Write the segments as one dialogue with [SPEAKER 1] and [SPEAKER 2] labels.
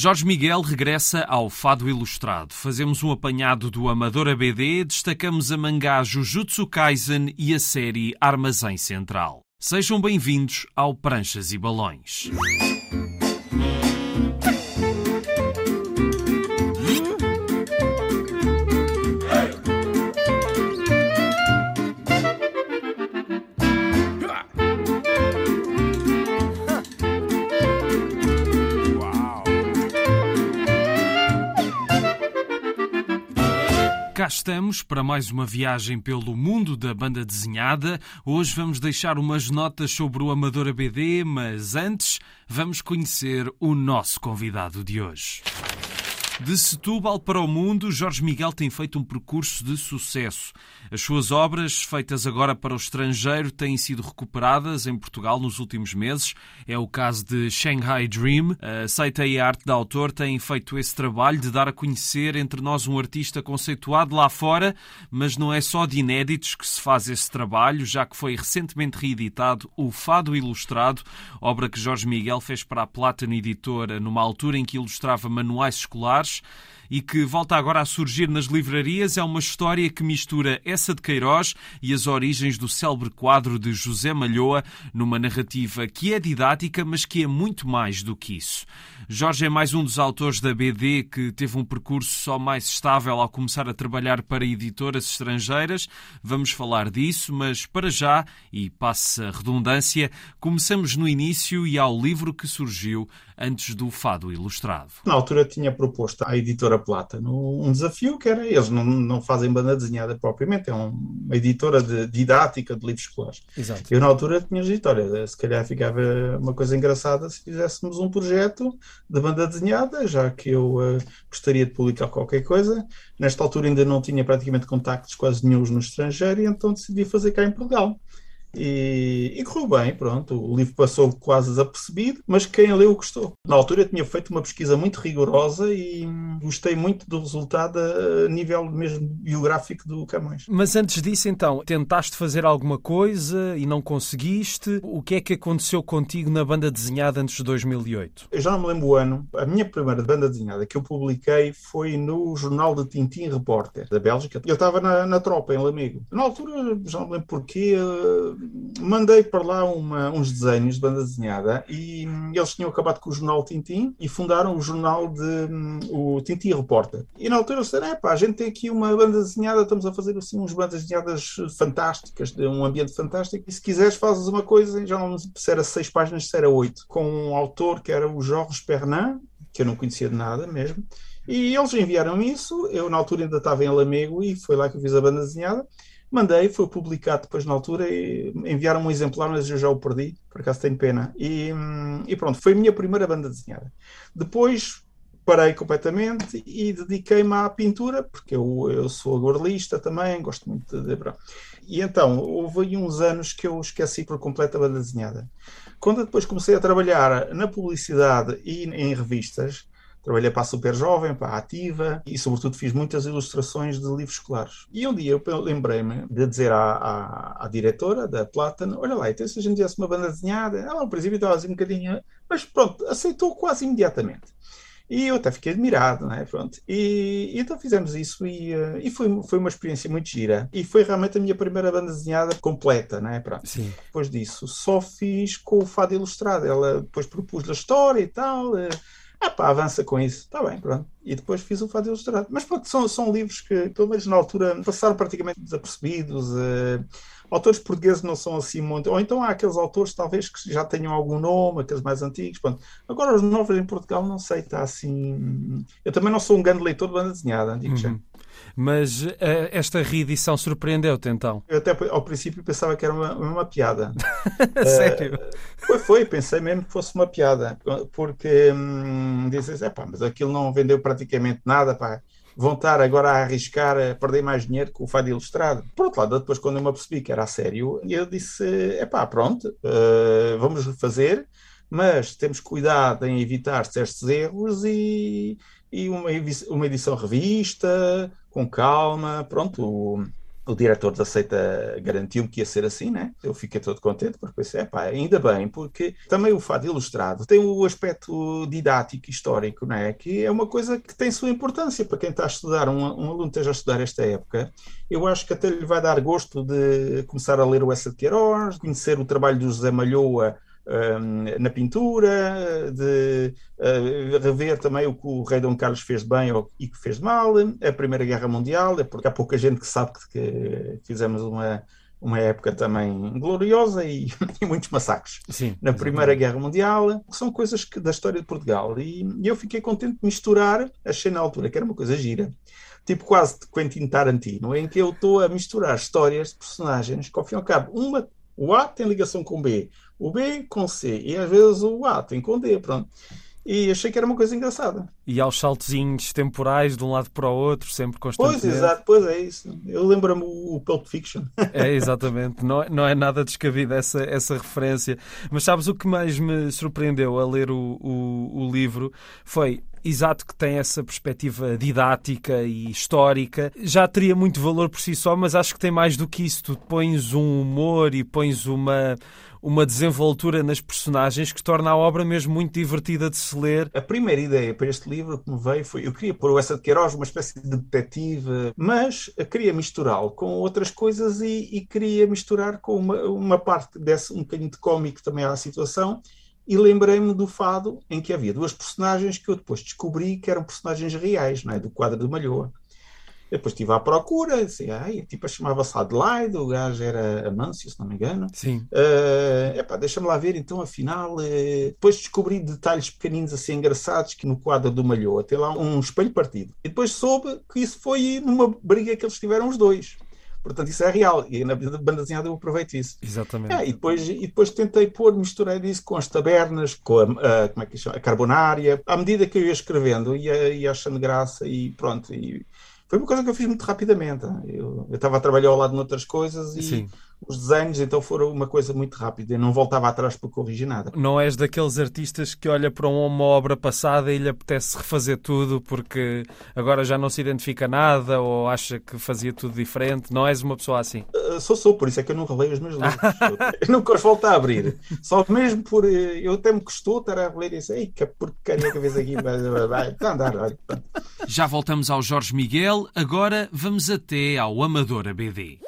[SPEAKER 1] Jorge Miguel regressa ao Fado Ilustrado. Fazemos um apanhado do Amador ABD, destacamos a mangá Jujutsu Kaisen e a série Armazém Central. Sejam bem-vindos ao Pranchas e Balões. Estamos para mais uma viagem pelo mundo da banda desenhada. Hoje vamos deixar umas notas sobre o Amador ABD, mas antes vamos conhecer o nosso convidado de hoje. De Setúbal para o mundo, Jorge Miguel tem feito um percurso de sucesso. As suas obras, feitas agora para o estrangeiro, têm sido recuperadas em Portugal nos últimos meses. É o caso de Shanghai Dream. A Seita e a arte da autor têm feito esse trabalho de dar a conhecer entre nós um artista conceituado lá fora, mas não é só de inéditos que se faz esse trabalho, já que foi recentemente reeditado o Fado Ilustrado, obra que Jorge Miguel fez para a Plátano Editora numa altura em que ilustrava manuais escolares Brás e que volta agora a surgir nas livrarias é uma história que mistura essa de Queiroz e as origens do célebre quadro de José Malhoa numa narrativa que é didática, mas que é muito mais do que isso. Jorge é mais um dos autores da BD que teve um percurso só mais estável ao começar a trabalhar para editoras estrangeiras. Vamos falar disso, mas para já, e passa a redundância, começamos no início e ao livro que surgiu antes do Fado Ilustrado.
[SPEAKER 2] Na altura tinha proposto à editora Plata um desafio que era, eles não, não fazem banda desenhada propriamente, é uma editora de didática de livros escolares. Exato. Eu na altura tinha editora, se calhar ficava uma coisa engraçada se fizéssemos um projeto de banda desenhada, já que eu uh, gostaria de publicar qualquer coisa. Nesta altura ainda não tinha praticamente contactos quase nenhum no estrangeiro e então decidi fazer cá em Portugal. E, e, correu bem, pronto. O livro passou quase desapercebido, mas quem leu gostou. Na altura tinha feito uma pesquisa muito rigorosa e gostei muito do resultado a nível mesmo biográfico do Camões.
[SPEAKER 1] Mas antes disso, então, tentaste fazer alguma coisa e não conseguiste? O que é que aconteceu contigo na banda desenhada antes de 2008?
[SPEAKER 2] Eu já não me lembro o ano. A minha primeira banda desenhada que eu publiquei foi no jornal de Tintin Repórter, da Bélgica. Eu estava na, na tropa, em Lamego. Na altura, já não me lembro porquê mandei para lá uma, uns desenhos de banda desenhada e hum, eles tinham acabado com o jornal Tintim e fundaram o jornal de hum, o Tintim Repórter. E na altura eles disseram: é pá, a gente tem aqui uma banda desenhada, estamos a fazer assim uns bandas desenhadas fantásticas, de um ambiente fantástico. E se quiseres, fazes uma coisa, já não se era seis páginas, se era oito, com um autor que era o Jorge Pernin, que eu não conhecia de nada mesmo. E eles enviaram isso, eu na altura ainda estava em Lamego e foi lá que eu fiz a banda desenhada. Mandei, foi publicado depois na altura e enviaram um exemplar, mas eu já o perdi, por acaso tenho pena. E, e pronto, foi a minha primeira banda desenhada. Depois parei completamente e dediquei-me à pintura, porque eu, eu sou aguarelista também, gosto muito de. E então, houve uns anos que eu esqueci por completo a banda desenhada. Quando depois comecei a trabalhar na publicidade e em revistas, Trabalhei para a Super Jovem, para a Ativa e, sobretudo, fiz muitas ilustrações de livros escolares. E um dia eu lembrei-me de dizer à, à, à, diretora da Plátano: Olha lá, então se a gente tivesse uma banda desenhada, ela ao princípio estava assim um bocadinho, mas pronto, aceitou quase imediatamente. E eu até fiquei admirado, né? Pronto. E, e então fizemos isso e, uh, e foi, foi uma experiência muito gira. E foi realmente a minha primeira banda desenhada completa, né? Pronto. Sim. Depois disso, só fiz com o Fado Ilustrado. Ela depois propus-lhe a história e tal. Ah pá, avança com isso. Está bem, pronto. E depois fiz o Fado Ilustrado. Mas pronto, são, são livros que, pelo menos na altura, passaram praticamente desapercebidos. Uh, autores portugueses não são assim muito. Ou então há aqueles autores, talvez, que já tenham algum nome, aqueles mais antigos. Pronto. Agora, os novos em Portugal, não sei, está assim. Eu também não sou um grande leitor de banda desenhada, digo uhum.
[SPEAKER 1] Mas uh, esta reedição surpreendeu-te então?
[SPEAKER 2] Eu até ao princípio pensava que era uma, uma piada.
[SPEAKER 1] Sério? Uh,
[SPEAKER 2] foi, foi, pensei mesmo que fosse uma piada, porque hum, dizes, é pá, mas aquilo não vendeu praticamente nada, pá. Vão estar agora a arriscar a perder mais dinheiro com o Fado Ilustrado. Por outro lado, depois quando eu me apercebi que era a sério, eu disse, é pá, pronto, uh, vamos fazer, mas temos cuidado em evitar certos erros e, e uma, uma edição revista, com calma, pronto. o diretor da seita garantiu-me que ia ser assim, né? Eu fiquei todo contente, porque pensei, pá, ainda bem, porque também o fado ilustrado tem o aspecto didático, histórico, né? Que é uma coisa que tem sua importância para quem está a estudar, um, um aluno esteja a estudar esta época. Eu acho que até lhe vai dar gosto de começar a ler o Essa de Queiroz, conhecer o trabalho do José Malhoa na pintura, de uh, rever também o que o rei Dom Carlos fez bem e que fez mal, a Primeira Guerra Mundial, é porque há pouca gente que sabe que fizemos uma, uma época também gloriosa e, e muitos massacres
[SPEAKER 1] Sim,
[SPEAKER 2] na Primeira Guerra Mundial, são coisas que, da história de Portugal. E, e, eu fiquei contente de misturar, achei na altura que era uma coisa gira, tipo quase de Quentin Tarantino, em que eu estou a misturar histórias de personagens que, ao fim e ao cabo, uma, o A tem ligação com o B, o B com C e às vezes o A tem com D, pronto. E achei que era uma coisa engraçada.
[SPEAKER 1] E aos saltezinhos temporais de um lado para o outro, sempre constantemente.
[SPEAKER 2] Pois, exato, pois é isso. Eu lembro-me o Pulp Fiction.
[SPEAKER 1] É, exatamente. Não, não é nada descabido essa, essa referência. Mas sabes o que mais me surpreendeu a ler o, o, o livro foi exato que tem essa perspectiva didática e histórica, já teria muito valor por si só, mas acho que tem mais do que isso. Tu pões um humor e pões uma uma desenvoltura nas personagens que torna a obra mesmo muito divertida de se ler.
[SPEAKER 2] A primeira ideia para este livro que me veio foi: eu queria pôr o Essa de Queiroz, uma espécie de detetive, mas queria misturá-lo com outras coisas e, e queria misturar com uma, uma parte desse um bocadinho de cómico também à situação. E lembrei-me do fado em que havia duas personagens que eu depois descobri que eram personagens reais, não é? do quadro de Malhoa. Depois estive à procura, disse, ai, tipo, chamava-se Adelaide, o gajo era Amâncio, se não me engano.
[SPEAKER 1] Sim.
[SPEAKER 2] Uh, epá, deixa-me lá ver, então, afinal, uh, depois descobri detalhes pequeninos assim engraçados que no quadro do Malhou, até lá um espelho partido. E depois soube que isso foi numa briga que eles tiveram os dois. Portanto, isso é real. E na banda desenhada eu aproveito isso.
[SPEAKER 1] Exatamente.
[SPEAKER 2] É, e, depois, e depois tentei pôr, misturar isso com as tabernas, com a, a como é que chama? a carbonária. À medida que eu ia escrevendo, ia, ia achando graça e pronto. E, foi uma coisa que eu fiz muito rapidamente. Eu, eu estava a trabalhar ao lado de outras coisas e Sim. Os desenhos então foram uma coisa muito rápida. Eu não voltava atrás para corrigir nada.
[SPEAKER 1] Não és daqueles artistas que olha para uma obra passada e lhe apetece refazer tudo porque agora já não se identifica nada ou acha que fazia tudo diferente. Não és uma pessoa assim?
[SPEAKER 2] Uh, sou, sou, por isso é que eu não releio os meus livros. eu nunca os volto a abrir. Só mesmo por. Eh, eu até me custou estar a reler isso. Ei, que porcaria que vês aqui. Vai, vai, andar, vai.
[SPEAKER 1] Já voltamos ao Jorge Miguel, agora vamos até ao Amadora BD.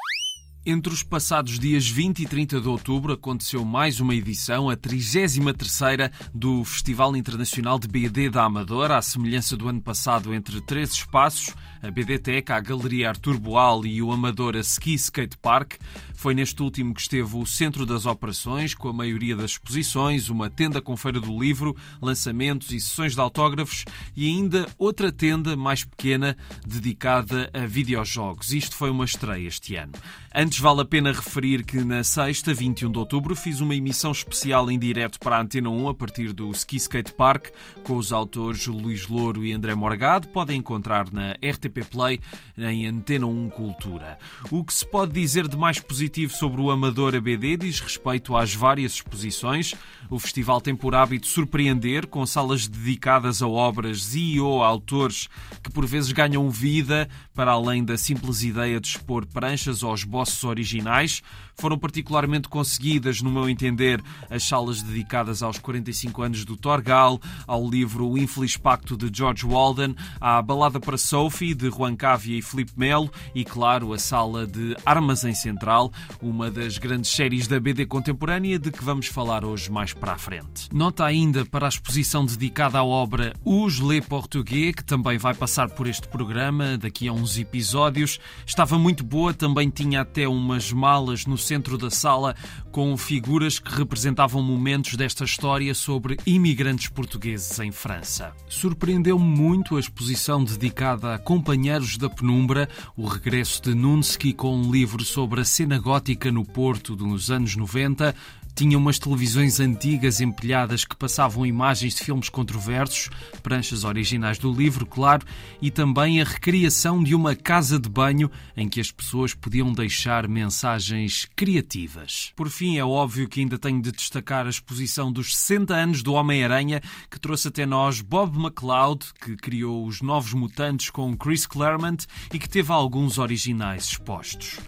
[SPEAKER 1] Entre os passados dias 20 e 30 de outubro aconteceu mais uma edição, a 33ª do Festival Internacional de BD da Amadora, à semelhança do ano passado entre três espaços, a BDTEC, a Galeria Artur Boal e o Amadora Ski Skate Park. Foi neste último que esteve o centro das operações, com a maioria das exposições, uma tenda com feira do livro, lançamentos e sessões de autógrafos e ainda outra tenda mais pequena dedicada a videojogos. Isto foi uma estreia este ano. Antes vale a pena referir que na sexta, 21 de outubro, fiz uma emissão especial em direto para a Antena 1 a partir do Ski Skate Park com os autores Luís Louro e André Morgado. Podem encontrar na RTP Play em Antena 1 Cultura. O que se pode dizer de mais positivo sobre o Amador ABD diz respeito às várias exposições. O festival tem por hábito surpreender, com salas dedicadas a obras e ou autores que por vezes ganham vida para além da simples ideia de expor pranchas ou esboços originais. Foram particularmente conseguidas, no meu entender, as salas dedicadas aos 45 anos do Torgal, ao livro O Infeliz Pacto de George Walden, à Balada para Sophie de Juan Cávia e Felipe Melo e, claro, a sala de Armazém Central, uma das grandes séries da BD contemporânea de que vamos falar hoje mais para a frente. Nota ainda para a exposição dedicada à obra Os Le Português, que também vai passar por este programa daqui a uns episódios. Estava muito boa, também tinha até umas malas no centro da sala com figuras que representavam momentos desta história sobre imigrantes portugueses em França. Surpreendeu-me muito a exposição dedicada a companheiros da penumbra, o regresso de Nunsky com um livro sobre a cena gótica no Porto dos anos 90, Tinha umas televisões antigas empilhadas que passavam imagens de filmes controversos, pranchas originais do livro, claro, e também a recriação de uma casa de banho em que as pessoas podiam deixar mensagens criativas. Por fim, é óbvio que ainda tenho de destacar a exposição dos 60 anos do Homem-Aranha, que trouxe até nós Bob McLeod, que criou os Novos Mutantes com Chris Claremont e que teve alguns originais expostos.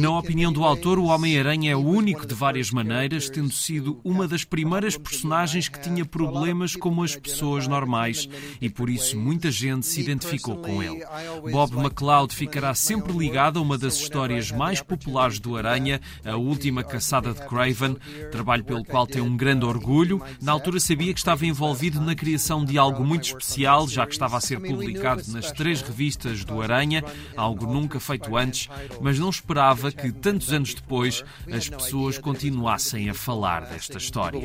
[SPEAKER 1] Na opinião do autor, o Homem-Aranha é único de várias maneiras, tendo sido uma das primeiras personagens que tinha problemas como as pessoas normais e por isso muita gente se identificou com ele. Bob McLeod ficará sempre ligado a uma das histórias mais populares do Aranha, A Última Caçada de Craven, trabalho pelo qual tem um grande orgulho. Na altura sabia que estava envolvido na criação de algo muito especial, já que estava a ser publicado nas três revistas do Aranha, algo nunca feito antes, mas não esperava que, tantos anos depois, as pessoas continuassem a falar desta história.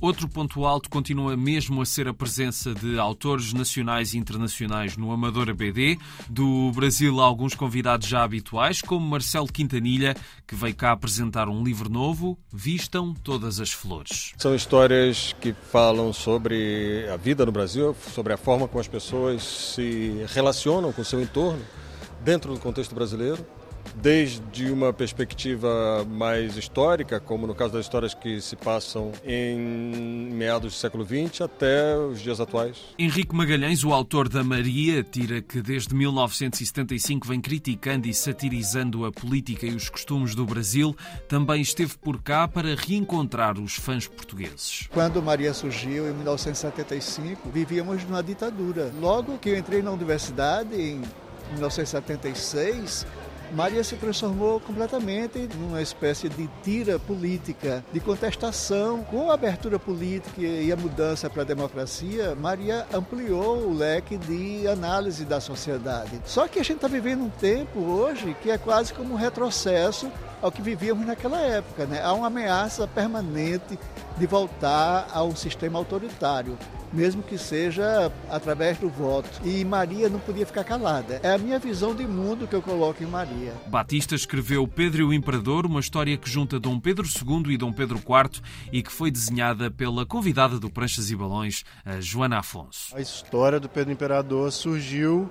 [SPEAKER 1] Outro ponto alto continua mesmo a ser a presença de autores nacionais e internacionais no Amador ABD. Do Brasil, alguns convidados já habituais, como Marcelo Quintanilha, que veio cá apresentar um livro novo, Vistam Todas as Flores.
[SPEAKER 3] São histórias que falam sobre a vida no Brasil, sobre a forma como as pessoas se relacionam com o seu entorno dentro do contexto brasileiro desde uma perspectiva mais histórica, como no caso das histórias que se passam em meados do século XX até os dias atuais.
[SPEAKER 1] Henrique Magalhães, o autor da Maria, tira que desde 1975 vem criticando e satirizando a política e os costumes do Brasil, também esteve por cá para reencontrar os fãs portugueses.
[SPEAKER 4] Quando Maria surgiu, em 1975, vivíamos numa ditadura. Logo que eu entrei na universidade, em 1976, Maria se transformou completamente numa espécie de tira política, de contestação. Com a abertura política e a mudança para a democracia, Maria ampliou o leque de análise da sociedade. Só que a gente está vivendo um tempo hoje que é quase como um retrocesso ao que vivíamos naquela época. Né? Há uma ameaça permanente de voltar a um sistema autoritário mesmo que seja através do voto. E Maria não podia ficar calada. É a minha visão de mundo que eu coloco em Maria.
[SPEAKER 1] Batista escreveu Pedro e o Imperador, uma história que junta Dom Pedro II e Dom Pedro IV e que foi desenhada pela convidada do Pranchas e Balões, a Joana Afonso.
[SPEAKER 5] A história do Pedro Imperador surgiu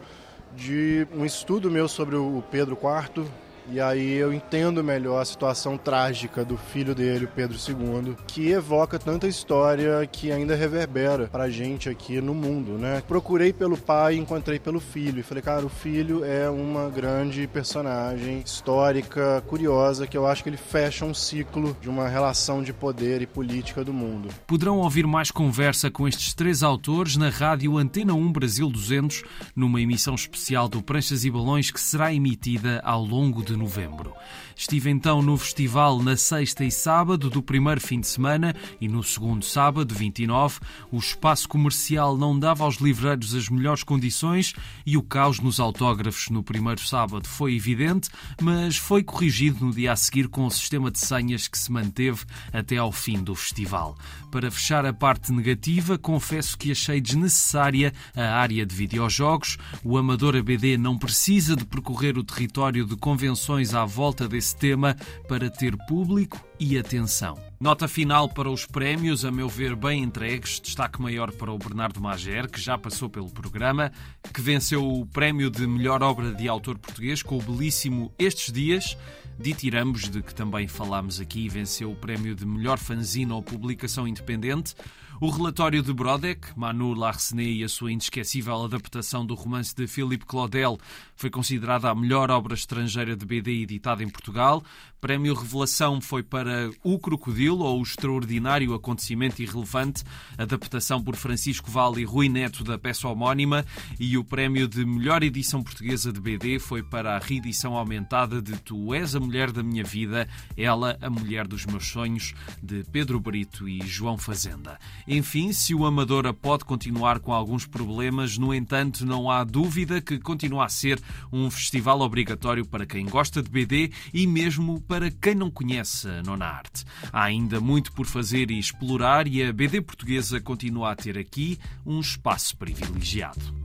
[SPEAKER 5] de um estudo meu sobre o Pedro IV, e aí eu entendo melhor a situação trágica do filho dele, Pedro II, que evoca tanta história que ainda reverbera pra gente aqui no mundo, né? Procurei pelo pai encontrei pelo filho. E falei, cara, o filho é uma grande personagem histórica, curiosa, que eu acho que ele fecha um ciclo de uma relação de poder e política do mundo.
[SPEAKER 1] Poderão ouvir mais conversa com estes três autores na rádio Antena 1 Brasil 200, numa emissão especial do Pranchas e Balões que será emitida ao longo de de novembro. Estive então no festival na sexta e sábado do primeiro fim de semana e no segundo sábado, 29, o espaço comercial não dava aos livreiros as melhores condições e o caos nos autógrafos no primeiro sábado foi evidente, mas foi corrigido no dia a seguir com o sistema de senhas que se manteve até ao fim do festival. Para fechar a parte negativa, confesso que achei desnecessária a área de videojogos. O Amador ABD não precisa de percorrer o território de convenções à volta desse tema para ter público e atenção. Nota final para os prémios, a meu ver, bem entregues. Destaque maior para o Bernardo Mager, que já passou pelo programa, que venceu o prémio de melhor obra de autor português com o belíssimo Estes Dias. Ditiramos, de que também falámos aqui, venceu o prémio de melhor fanzine ou publicação independente. O relatório de Brodek, Manu Larsenet e a sua inesquecível adaptação do romance de Philippe Claudel foi considerada a melhor obra estrangeira de BD editada em Portugal. Prémio Revelação foi para O Crocodilo, ou O Extraordinário Acontecimento Irrelevante, adaptação por Francisco Vale e Rui Neto da peça homónima. E o prémio de melhor edição portuguesa de BD foi para a reedição aumentada de Tu és a mulher da minha vida, ela a mulher dos meus sonhos, de Pedro Brito e João Fazenda. Enfim, se o Amadora pode continuar com alguns problemas, no entanto, não há dúvida que continua a ser um festival obrigatório para quem gosta de BD e mesmo para quem não conhece a nona arte. Há ainda muito por fazer e explorar e a BD portuguesa continua a ter aqui um espaço privilegiado.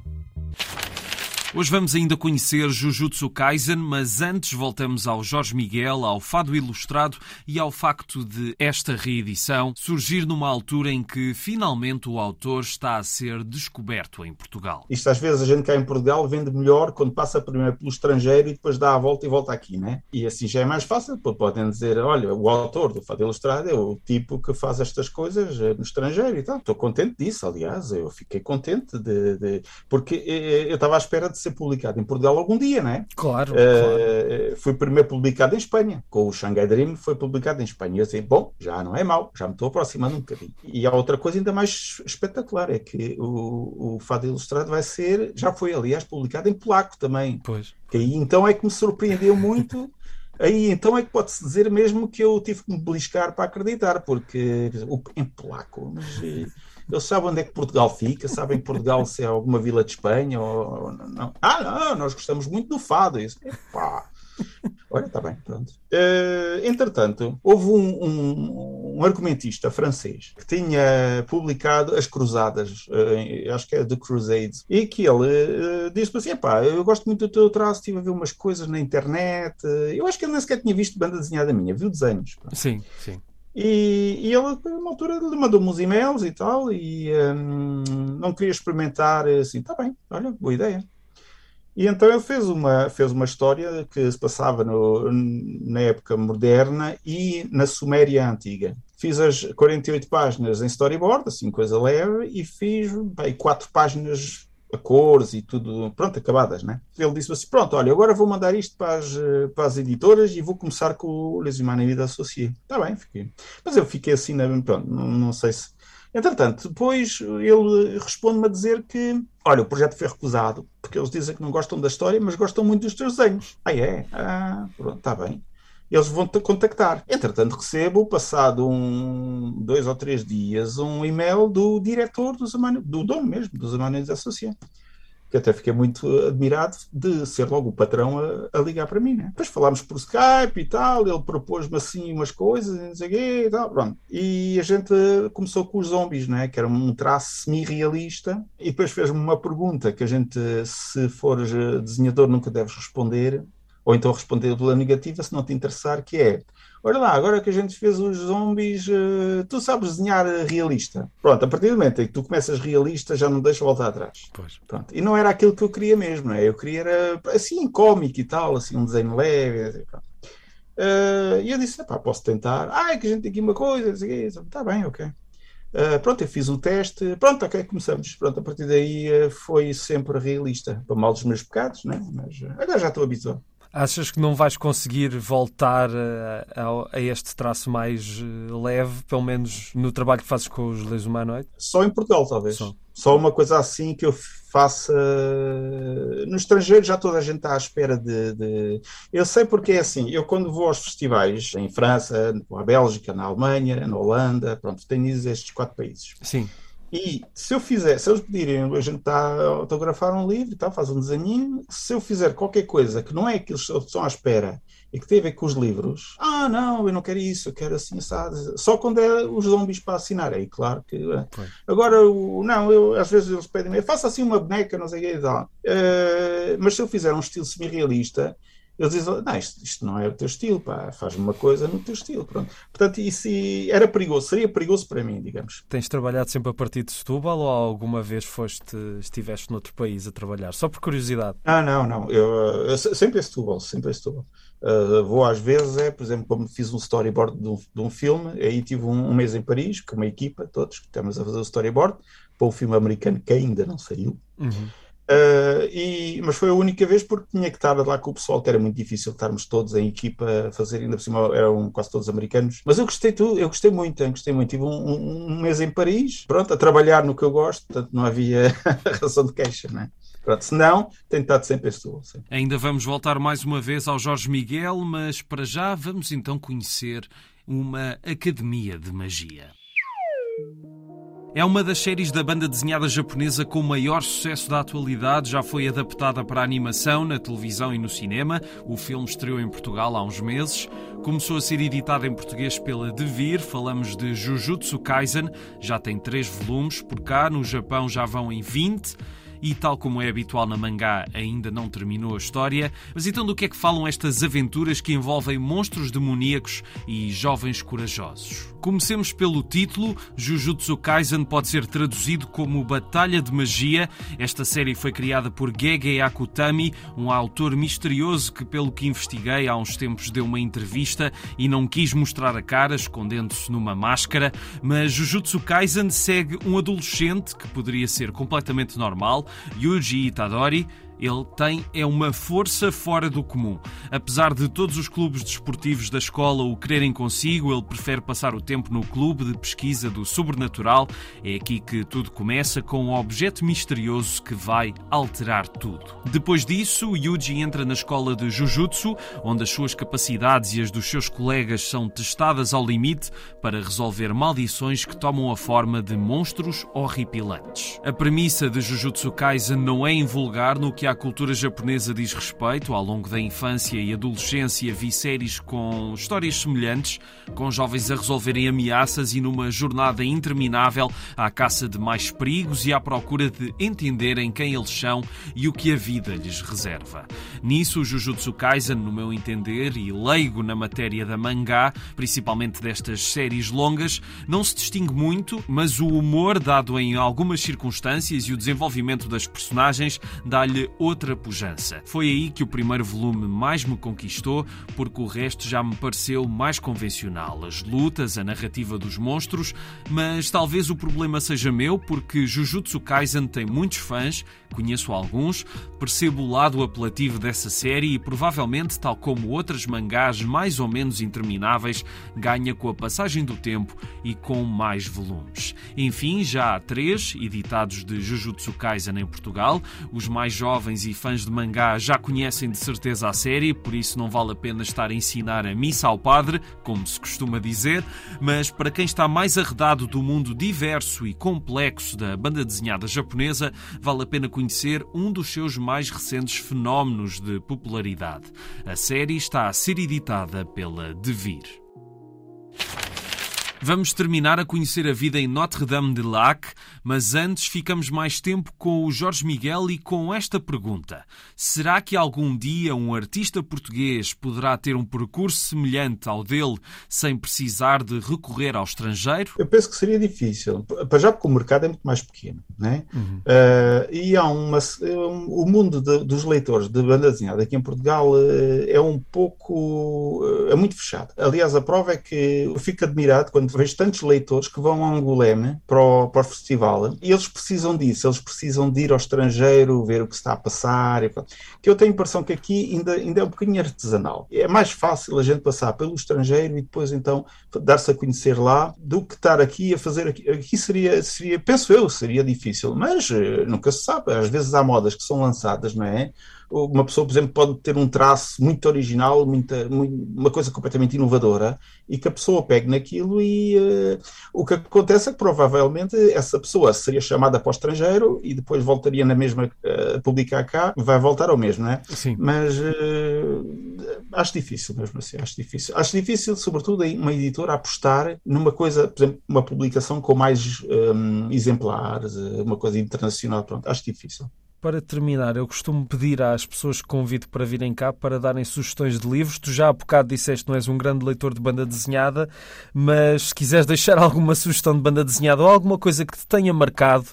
[SPEAKER 1] Hoje vamos ainda conhecer Jujutsu Kaisen, mas antes voltamos ao Jorge Miguel, ao Fado Ilustrado e ao facto de esta reedição surgir numa altura em que finalmente o autor está a ser descoberto em Portugal.
[SPEAKER 2] Isto às vezes a gente cá em Portugal vende melhor quando passa primeiro pelo estrangeiro e depois dá a volta e volta aqui, né? E assim já é mais fácil, podem dizer, olha, o autor do Fado Ilustrado é o tipo que faz estas coisas eh, no estrangeiro e tal. Estou contente disso, aliás, eu fiquei contente de, de... porque eh, eu estava à espera de ser publicado em Portugal algum dia, não é?
[SPEAKER 1] Claro, uh, claro.
[SPEAKER 2] Foi primeiro publicado em Espanha, com o Shanghai Dream foi publicado em Espanha. E eu disse, bom, já não é mau, já me estou aproximando um bocadinho. E há outra coisa ainda mais espetacular, é que o, o Fado Ilustrado vai ser, já foi aliás publicado em polaco também.
[SPEAKER 1] Pois.
[SPEAKER 2] Que aí então é que me surpreendeu muito. Aí então é que pode-se dizer mesmo que eu tive que me beliscar para acreditar, porque em polaco, mas eh, eles sabem onde é que Portugal fica, sabem que Portugal se é alguma vila de Espanha ou não. Ah, não, nós gostamos muito do fado. Isso. Epá. Olha, está bem, pronto. Uh, entretanto, houve um, um, um, argumentista francês que tinha publicado As Cruzadas, uh, acho que é The Crusades, e que ele uh, disse assim: pá, eu gosto muito do teu traço, estive a ver umas coisas na internet. eu acho que ele nem sequer tinha visto banda desenhada minha, viu desenhos.
[SPEAKER 1] Pá. Sim, sim.
[SPEAKER 2] E, e ele, numa altura, mandou-me uns e-mails e tal, e um, não queria experimentar, assim, tá bem, olha, boa ideia. E então ele fez uma, fez uma história que se passava no, na época moderna e na Suméria Antiga. Fiz as 48 páginas em storyboard, assim, coisa leve, e fiz bem, quatro páginas a cores e tudo, pronto, acabadas, né? Ele disse assim, pronto, olha, agora vou mandar isto para as, para as editoras e vou começar com o Les Vida Associé. Está bem, fiquei. Mas eu fiquei assim, pronto, não, não sei se... Entretanto, depois ele responde-me a dizer que, olha, o projeto foi recusado, porque eles dizem que não gostam da história, mas gostam muito dos teus desenhos. Ah, é? Ah, pronto, está bem eles vão-te contactar. Entretanto, recebo, passado um, dois ou três dias, um e-mail do diretor dos do dono mesmo, dos Amanhãs Associados. Que até fiquei muito admirado de ser logo o patrão a, a, ligar para mim, né? Depois falámos por Skype e tal, ele propôs-me assim umas coisas, não sei o quê e tal, pronto. E a gente começou com os zombies, né? Que era um traço semi-realista, e depois fez-me uma pergunta que a gente, se fores desenhador, nunca deves responder, ou então responder pela negativa se não te interessar, que é olha lá, agora que a gente fez os zombies, uh, tu sabes desenhar realista. Pronto, a partir do momento em que tu começas realista, já não deixa voltar atrás.
[SPEAKER 1] Pois.
[SPEAKER 2] Pronto. E não era aquilo que eu queria mesmo, é? eu queria era, assim, cómico e tal, assim, um desenho leve. Assim, uh, e eu disse, pá, posso tentar. Ah, é que a gente tem aqui uma coisa, está bem, ok. Uh, pronto, eu fiz o teste, pronto, ok, começamos. Pronto, a partir daí foi sempre realista, para mal dos meus pecados, né? mas agora já estou habituado.
[SPEAKER 1] Achas que não vais conseguir voltar a, a, a, este traço mais eh, leve, pelo menos no trabalho que fazes com os Les Humanoides?
[SPEAKER 2] Só em Portugal, talvez. Só. Só uma coisa assim que eu faça. No estrangeiro já toda a gente está à espera de. de... Eu sei porque é assim, eu quando vou aos festivais em França, na Bélgica, na Alemanha, na Holanda, pronto, tenho estes quatro países.
[SPEAKER 1] Sim.
[SPEAKER 2] E se eu fizer, se eles pedirem, a gente está a autografar um livro e tal, faz um desenhinho, se eu fizer qualquer coisa que não é que eles estão à espera e que tem a ver com os livros, ah, não, eu não quero isso, eu quero assim, sabe? Só quando é os zombies para assinar, aí claro que. É. Agora, o, não, eu, às vezes eles pedem-me, faça assim uma boneca, não sei o que e tal. Uh, mas se eu fizer um estilo semi-realista, eles dizem, não, isto, isto, não é o teu estilo, pá, faz uma coisa no teu estilo, pronto. Portanto, isso era perigoso, seria perigoso para mim, digamos.
[SPEAKER 1] Tens trabalhado sempre a partir de Setúbal ou alguma vez foste, estiveste noutro país a trabalhar? Só por curiosidade.
[SPEAKER 2] Ah, não, não, eu, eu sempre é Setúbal, sempre é Setúbal. Uh, vou às vezes, é, por exemplo, como fiz um storyboard de um, de um filme, aí tive um, um, mês em Paris, com uma equipa, todos, que estamos a fazer o storyboard, para um filme americano que ainda não saiu.
[SPEAKER 1] Uhum.
[SPEAKER 2] Uh, e, mas foi a única vez porque tinha que estar lá com o pessoal, que era muito difícil estarmos todos em equipa a fazer, ainda por cima eram quase todos americanos. Mas eu gostei tudo, eu gostei muito, eu gostei muito. Tive um, um, mês em Paris, pronto, a trabalhar no que eu gosto, portanto não havia razão de queixa, né? Pronto, se não, tenho estado sempre em Setúbal.
[SPEAKER 1] Ainda vamos voltar mais uma vez ao Jorge Miguel, mas para já vamos então conhecer uma academia de magia. É uma das séries da banda desenhada japonesa com maior sucesso da atualidade. Já foi adaptada para animação, na televisão e no cinema. O filme estreou em Portugal há uns meses. Começou a ser editada em português pela Devir. Falamos de Jujutsu Kaisen. Já tem três volumes por cá. No Japão já vão em 20. E, tal como é habitual na mangá, ainda não terminou a história. Mas então do que é que falam estas aventuras que envolvem monstros demoníacos e jovens corajosos? Comecemos pelo título. Jujutsu Kaisen pode ser traduzido como Batalha de Magia. Esta série foi criada por Gege Akutami, um autor misterioso que, pelo que investiguei há uns tempos, deu uma entrevista e não quis mostrar a cara, escondendo-se numa máscara. Mas Jujutsu Kaisen segue um adolescente que poderia ser completamente normal, Yuji Itadori ele tem é uma força fora do comum. Apesar de todos os clubes desportivos da escola o quererem consigo, ele prefere passar o tempo no clube de pesquisa do sobrenatural. É aqui que tudo começa com um objeto misterioso que vai alterar tudo. Depois disso, Yuji entra na escola de Jujutsu, onde as suas capacidades e as dos seus colegas são testadas ao limite para resolver maldições que tomam a forma de monstros horripilantes. A premissa de Jujutsu Kaisen não é invulgar no que à cultura japonesa diz respeito, ao longo da infância e adolescência vi séries com histórias semelhantes, com jovens a resolverem ameaças e numa jornada interminável à caça de mais perigos e à procura de entenderem quem eles são e o que a vida lhes reserva. Nisso, o Jujutsu Kaisen, no meu entender, e leigo na matéria da mangá, principalmente destas séries longas, não se distingue muito, mas o humor dado em algumas circunstâncias e o desenvolvimento das personagens dá-lhe outra pujança. Foi aí que o primeiro volume mais me conquistou, porque o resto já me pareceu mais convencional. As lutas, a narrativa dos monstros, mas talvez o problema seja meu, porque Jujutsu Kaisen tem muitos fãs, conheço alguns, percebo o lado apelativo dessa série e provavelmente, tal como outras mangás mais ou menos intermináveis, ganha com a passagem do tempo e com mais volumes. Enfim, já há três editados de Jujutsu Kaisen em Portugal, os mais jovens jovens e fãs de mangá já conhecem de certeza a série, por isso não vale a pena estar a ensinar a missa ao padre, como se costuma dizer, mas para quem está mais arredado do mundo diverso e complexo da banda desenhada japonesa, vale a pena conhecer um dos seus mais recentes fenómenos de popularidade. A série está a ser editada pela Devir. Vamos terminar a conhecer a vida em Notre-Dame-de-Lac, mas antes ficamos mais tempo com o Jorge Miguel e com esta pergunta: será que algum dia um artista português poderá ter um percurso semelhante ao dele sem precisar de recorrer ao estrangeiro?
[SPEAKER 2] Eu penso que seria difícil, para já porque o mercado é muito mais pequeno, né? Uhum. Uh, e há uma, um, o mundo de, dos leitores de banda desenhada aqui em Portugal uh, é um pouco uh, é muito fechado. Aliás, a prova é que eu fico admirado quando vejo tantos leitores que vão a Angolema para o, para o festival e eles precisam disso, eles precisam de ir ao estrangeiro, ver o que está a passar. E, que eu tenho a impressão que aqui ainda, ainda é um bocadinho artesanal. É mais fácil a gente passar pelo estrangeiro e depois então dar-se a conhecer lá do que estar aqui a fazer aqui. Aqui seria, seria penso eu, seria difícil, mas eh, nunca se sabe. Às vezes há modas que são lançadas, não é? Uma pessoa, por exemplo, pode ter um traço muito original, muita, uma coisa completamente inovadora, e que a pessoa pegue naquilo e uh, o que acontece é que provavelmente essa pessoa seria chamada para o estrangeiro e depois voltaria na mesma uh, a publicar cá, vai voltar ao mesmo, não é?
[SPEAKER 1] Sim.
[SPEAKER 2] Mas uh, acho difícil mesmo assim, acho difícil. Acho difícil, sobretudo, uma editora apostar numa coisa, por exemplo, uma publicação com mais um, exemplares, uma coisa internacional, pronto, acho difícil.
[SPEAKER 1] Para terminar, eu costumo pedir às pessoas que convido para virem cá para darem sugestões de livros. Tu já há bocado disseste que não és um grande leitor de banda desenhada, mas se quiseres deixar alguma sugestão de banda desenhada ou alguma coisa que te tenha marcado,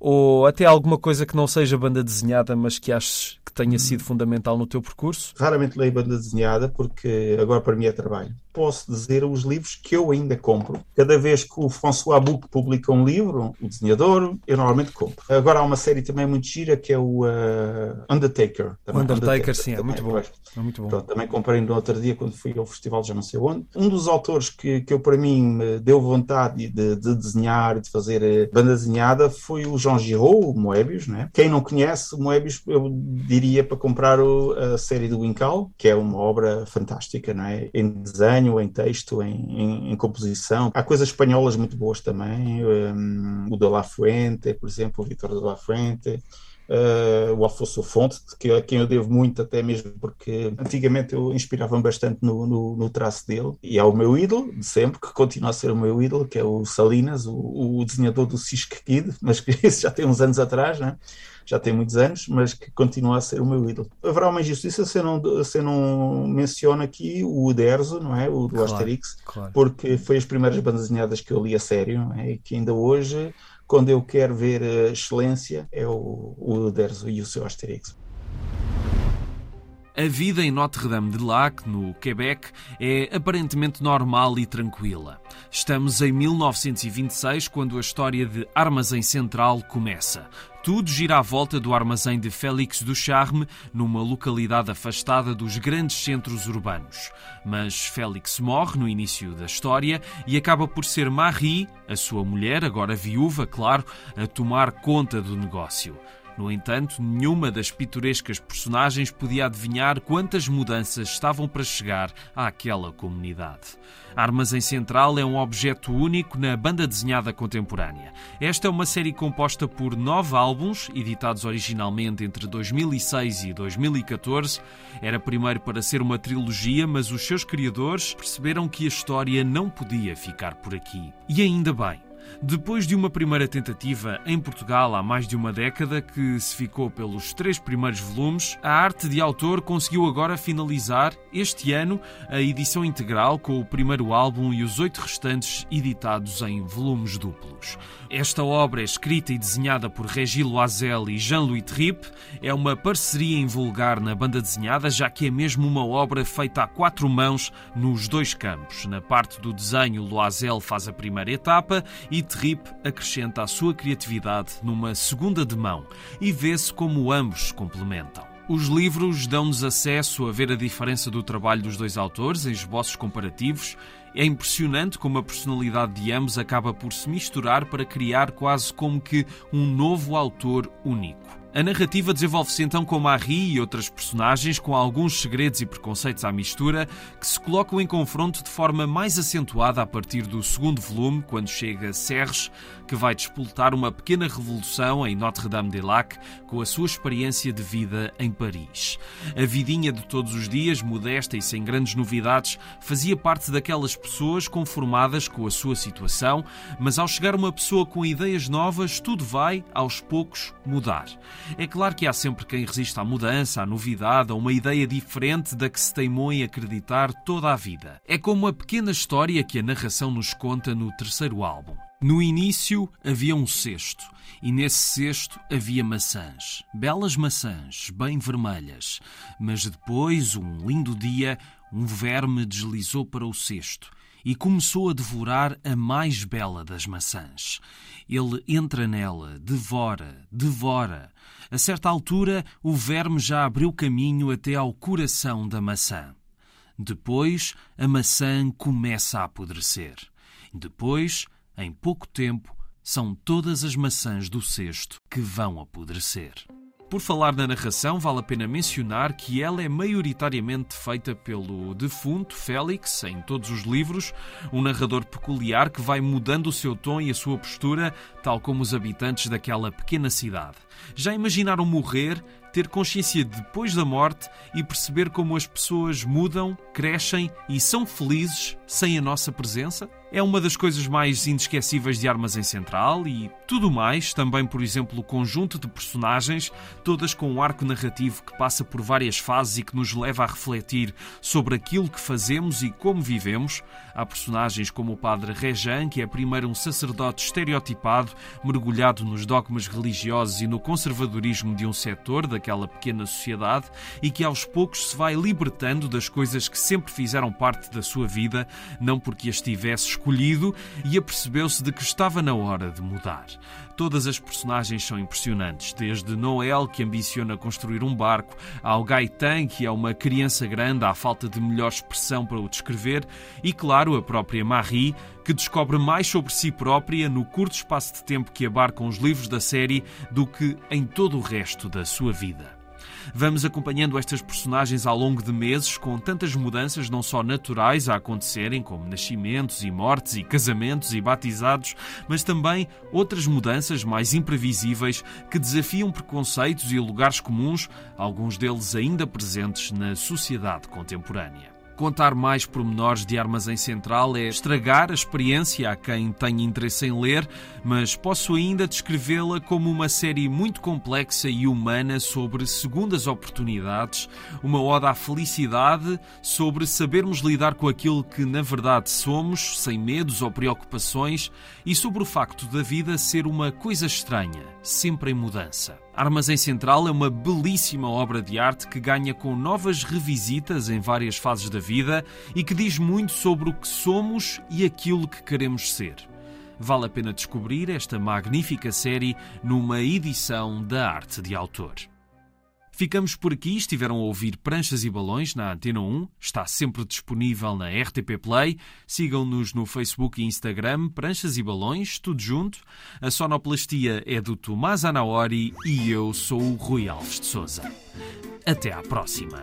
[SPEAKER 1] ou até alguma coisa que não seja banda desenhada, mas que aches que tenha sido fundamental no teu percurso?
[SPEAKER 2] Raramente leio banda desenhada porque agora para mim é trabalho posso dizer os livros que eu ainda compro. Cada vez que o François Bouc publica um livro, o desenhador, eu normalmente compro. Agora há uma série também muito gira que é o uh, Undertaker.
[SPEAKER 1] Também. Undertaker, Undertaker, sim, é muito bom. É muito bom.
[SPEAKER 2] Pronto, também comprei no outro dia quando fui ao festival, já não sei onde. Um dos autores que, que eu, para mim, me deu vontade de, de desenhar e de fazer eh, banda desenhada foi o Jean Giraud, o Moebius. Né? Quem não conhece o Moebius, eu diria para comprar o, a série do Winkal, que é uma obra fantástica, não é? em desenho desenho, em texto, em, em, em composição. Há coisas espanholas muito boas também, um, o de La Fuente, por exemplo, o Vitor de La Fuente. Uh, o Alfonso Fonte, que, a quem eu devo muito, até mesmo porque antigamente eu inspirava-me bastante no, no, no, traço dele, e é o meu ídolo de sempre, que continua a ser o meu ídolo, que é o Salinas, o, o desenhador do Cisco Kid, mas que isso já tem uns anos atrás, né? já tem muitos anos, mas que continua a ser o meu ídolo. Haverá uma injustiça se eu não, se eu não menciono aqui o Uderzo, não é? O do claro, Asterix, claro. porque foi as primeiras bandas desenhadas que eu li a sério, é? E que ainda hoje quando eu quero ver excelência, é o, o e o seu Asterix.
[SPEAKER 1] A vida em Notre-Dame de Lac, no Quebec, é aparentemente normal e tranquila. Estamos em 1926, quando a história de Armazém Central começa. Tudo gira à volta do armazém de Félix do Charme, numa localidade afastada dos grandes centros urbanos. Mas Félix morre no início da história e acaba por ser Marie, a sua mulher, agora viúva, claro, a tomar conta do negócio. No entanto, nenhuma das pitorescas personagens podia adivinhar quantas mudanças estavam para chegar àquela comunidade. A Armazém Central é um objeto único na banda desenhada contemporânea. Esta é uma série composta por nove álbuns, editados originalmente entre 2006 e 2014. Era primeiro para ser uma trilogia, mas os seus criadores perceberam que a história não podia ficar por aqui. E ainda bem. Depois de uma primeira tentativa em Portugal há mais de uma década, que se ficou pelos três primeiros volumes, a arte de autor conseguiu agora finalizar, este ano, a edição integral com o primeiro álbum e os oito restantes editados em volumes duplos. Esta obra escrita e desenhada por Régis Loisel e Jean-Louis Trippe. É uma parceria em vulgar na banda desenhada, já que é mesmo uma obra feita a quatro mãos nos dois campos. Na parte do desenho, Loisel faz a primeira etapa e Trippe acrescenta a sua criatividade numa segunda de mão e vê-se como ambos se complementam. Os livros dão-nos acesso a ver a diferença do trabalho dos dois autores em esboços comparativos é impressionante como a personalidade de ambos acaba por se misturar para criar quase como que um novo autor único. A narrativa desenvolve-se então com Marie e outras personagens com alguns segredos e preconceitos à mistura que se colocam em confronto de forma mais acentuada a partir do segundo volume, quando chega Serres, que vai despoltar uma pequena revolução em Notre-Dame-des-Lacs com a sua experiência de vida em Paris. A vidinha de todos os dias, modesta e sem grandes novidades, fazia parte daquelas pessoas conformadas com a sua situação, mas ao chegar uma pessoa com ideias novas, tudo vai, aos poucos, mudar. É claro que há sempre quem resiste à mudança, à novidade, a uma ideia diferente da que se teimou em acreditar toda a vida. É como a pequena história que a narração nos conta no terceiro álbum. No início havia um cesto, e nesse cesto havia maçãs, belas maçãs, bem vermelhas. Mas depois, um lindo dia, um verme deslizou para o cesto e começou a devorar a mais bela das maçãs. Ele entra nela, devora, devora. A certa altura, o verme já abriu caminho até ao coração da maçã. Depois, a maçã começa a apodrecer. Depois, em pouco tempo, são todas as maçãs do cesto que vão apodrecer. Por falar na narração, vale a pena mencionar que ela é maioritariamente feita pelo defunto Félix, em todos os livros, um narrador peculiar que vai mudando o seu tom e a sua postura, tal como os habitantes daquela pequena cidade. Já imaginaram morrer, ter consciência depois da morte e perceber como as pessoas mudam, crescem e são felizes sem a nossa presença? É uma das coisas mais inesquecíveis de Armazém Central e tudo mais, também, por exemplo, o conjunto de personagens, todas com um arco narrativo que passa por várias fases e que nos leva a refletir sobre aquilo que fazemos e como vivemos. Há personagens como o padre Rejan, que é primeiro um sacerdote estereotipado, mergulhado nos dogmas religiosos e no conservadorismo de um setor daquela pequena sociedade e que aos poucos se vai libertando das coisas que sempre fizeram parte da sua vida, não porque as tivesse escolhido e apercebeu-se de que estava na hora de mudar. Todas as personagens são impressionantes, desde Noel, que ambiciona construir um barco, ao Gaetan, que é uma criança grande à falta de melhor expressão para o descrever, e claro, a própria Marie, que descobre mais sobre si própria no curto espaço de tempo que abarcam os livros da série do que em todo o resto da sua vida. Vamos acompanhando estas personagens ao longo de meses, com tantas mudanças não só naturais a acontecerem, como nascimentos e mortes e casamentos e batizados, mas também outras mudanças mais imprevisíveis que desafiam preconceitos e lugares comuns, alguns deles ainda presentes na sociedade contemporânea. Contar mais pormenores de Armazém Central é estragar a experiência a quem tem interesse em ler, mas posso ainda descrevê-la como uma série muito complexa e humana sobre segundas oportunidades, uma oda à felicidade, sobre sabermos lidar com aquilo que na verdade somos, sem medos ou preocupações, e sobre o facto da vida ser uma coisa estranha, sempre em mudança. Armazém Central é uma belíssima obra de arte que ganha com novas revisitas em várias fases da vida e que diz muito sobre o que somos e aquilo que queremos ser. Vale a pena descobrir esta magnífica série numa edição da Arte de Autor. Ficamos por aqui. Estiveram a ouvir Pranchas e Balões na Antena 1. Está sempre disponível na RTP Play. Sigam-nos no Facebook e Instagram, Pranchas e Balões, tudo junto. A sonoplastia é do Tomás Anaori e eu sou o Rui Alves de Souza. Até à próxima.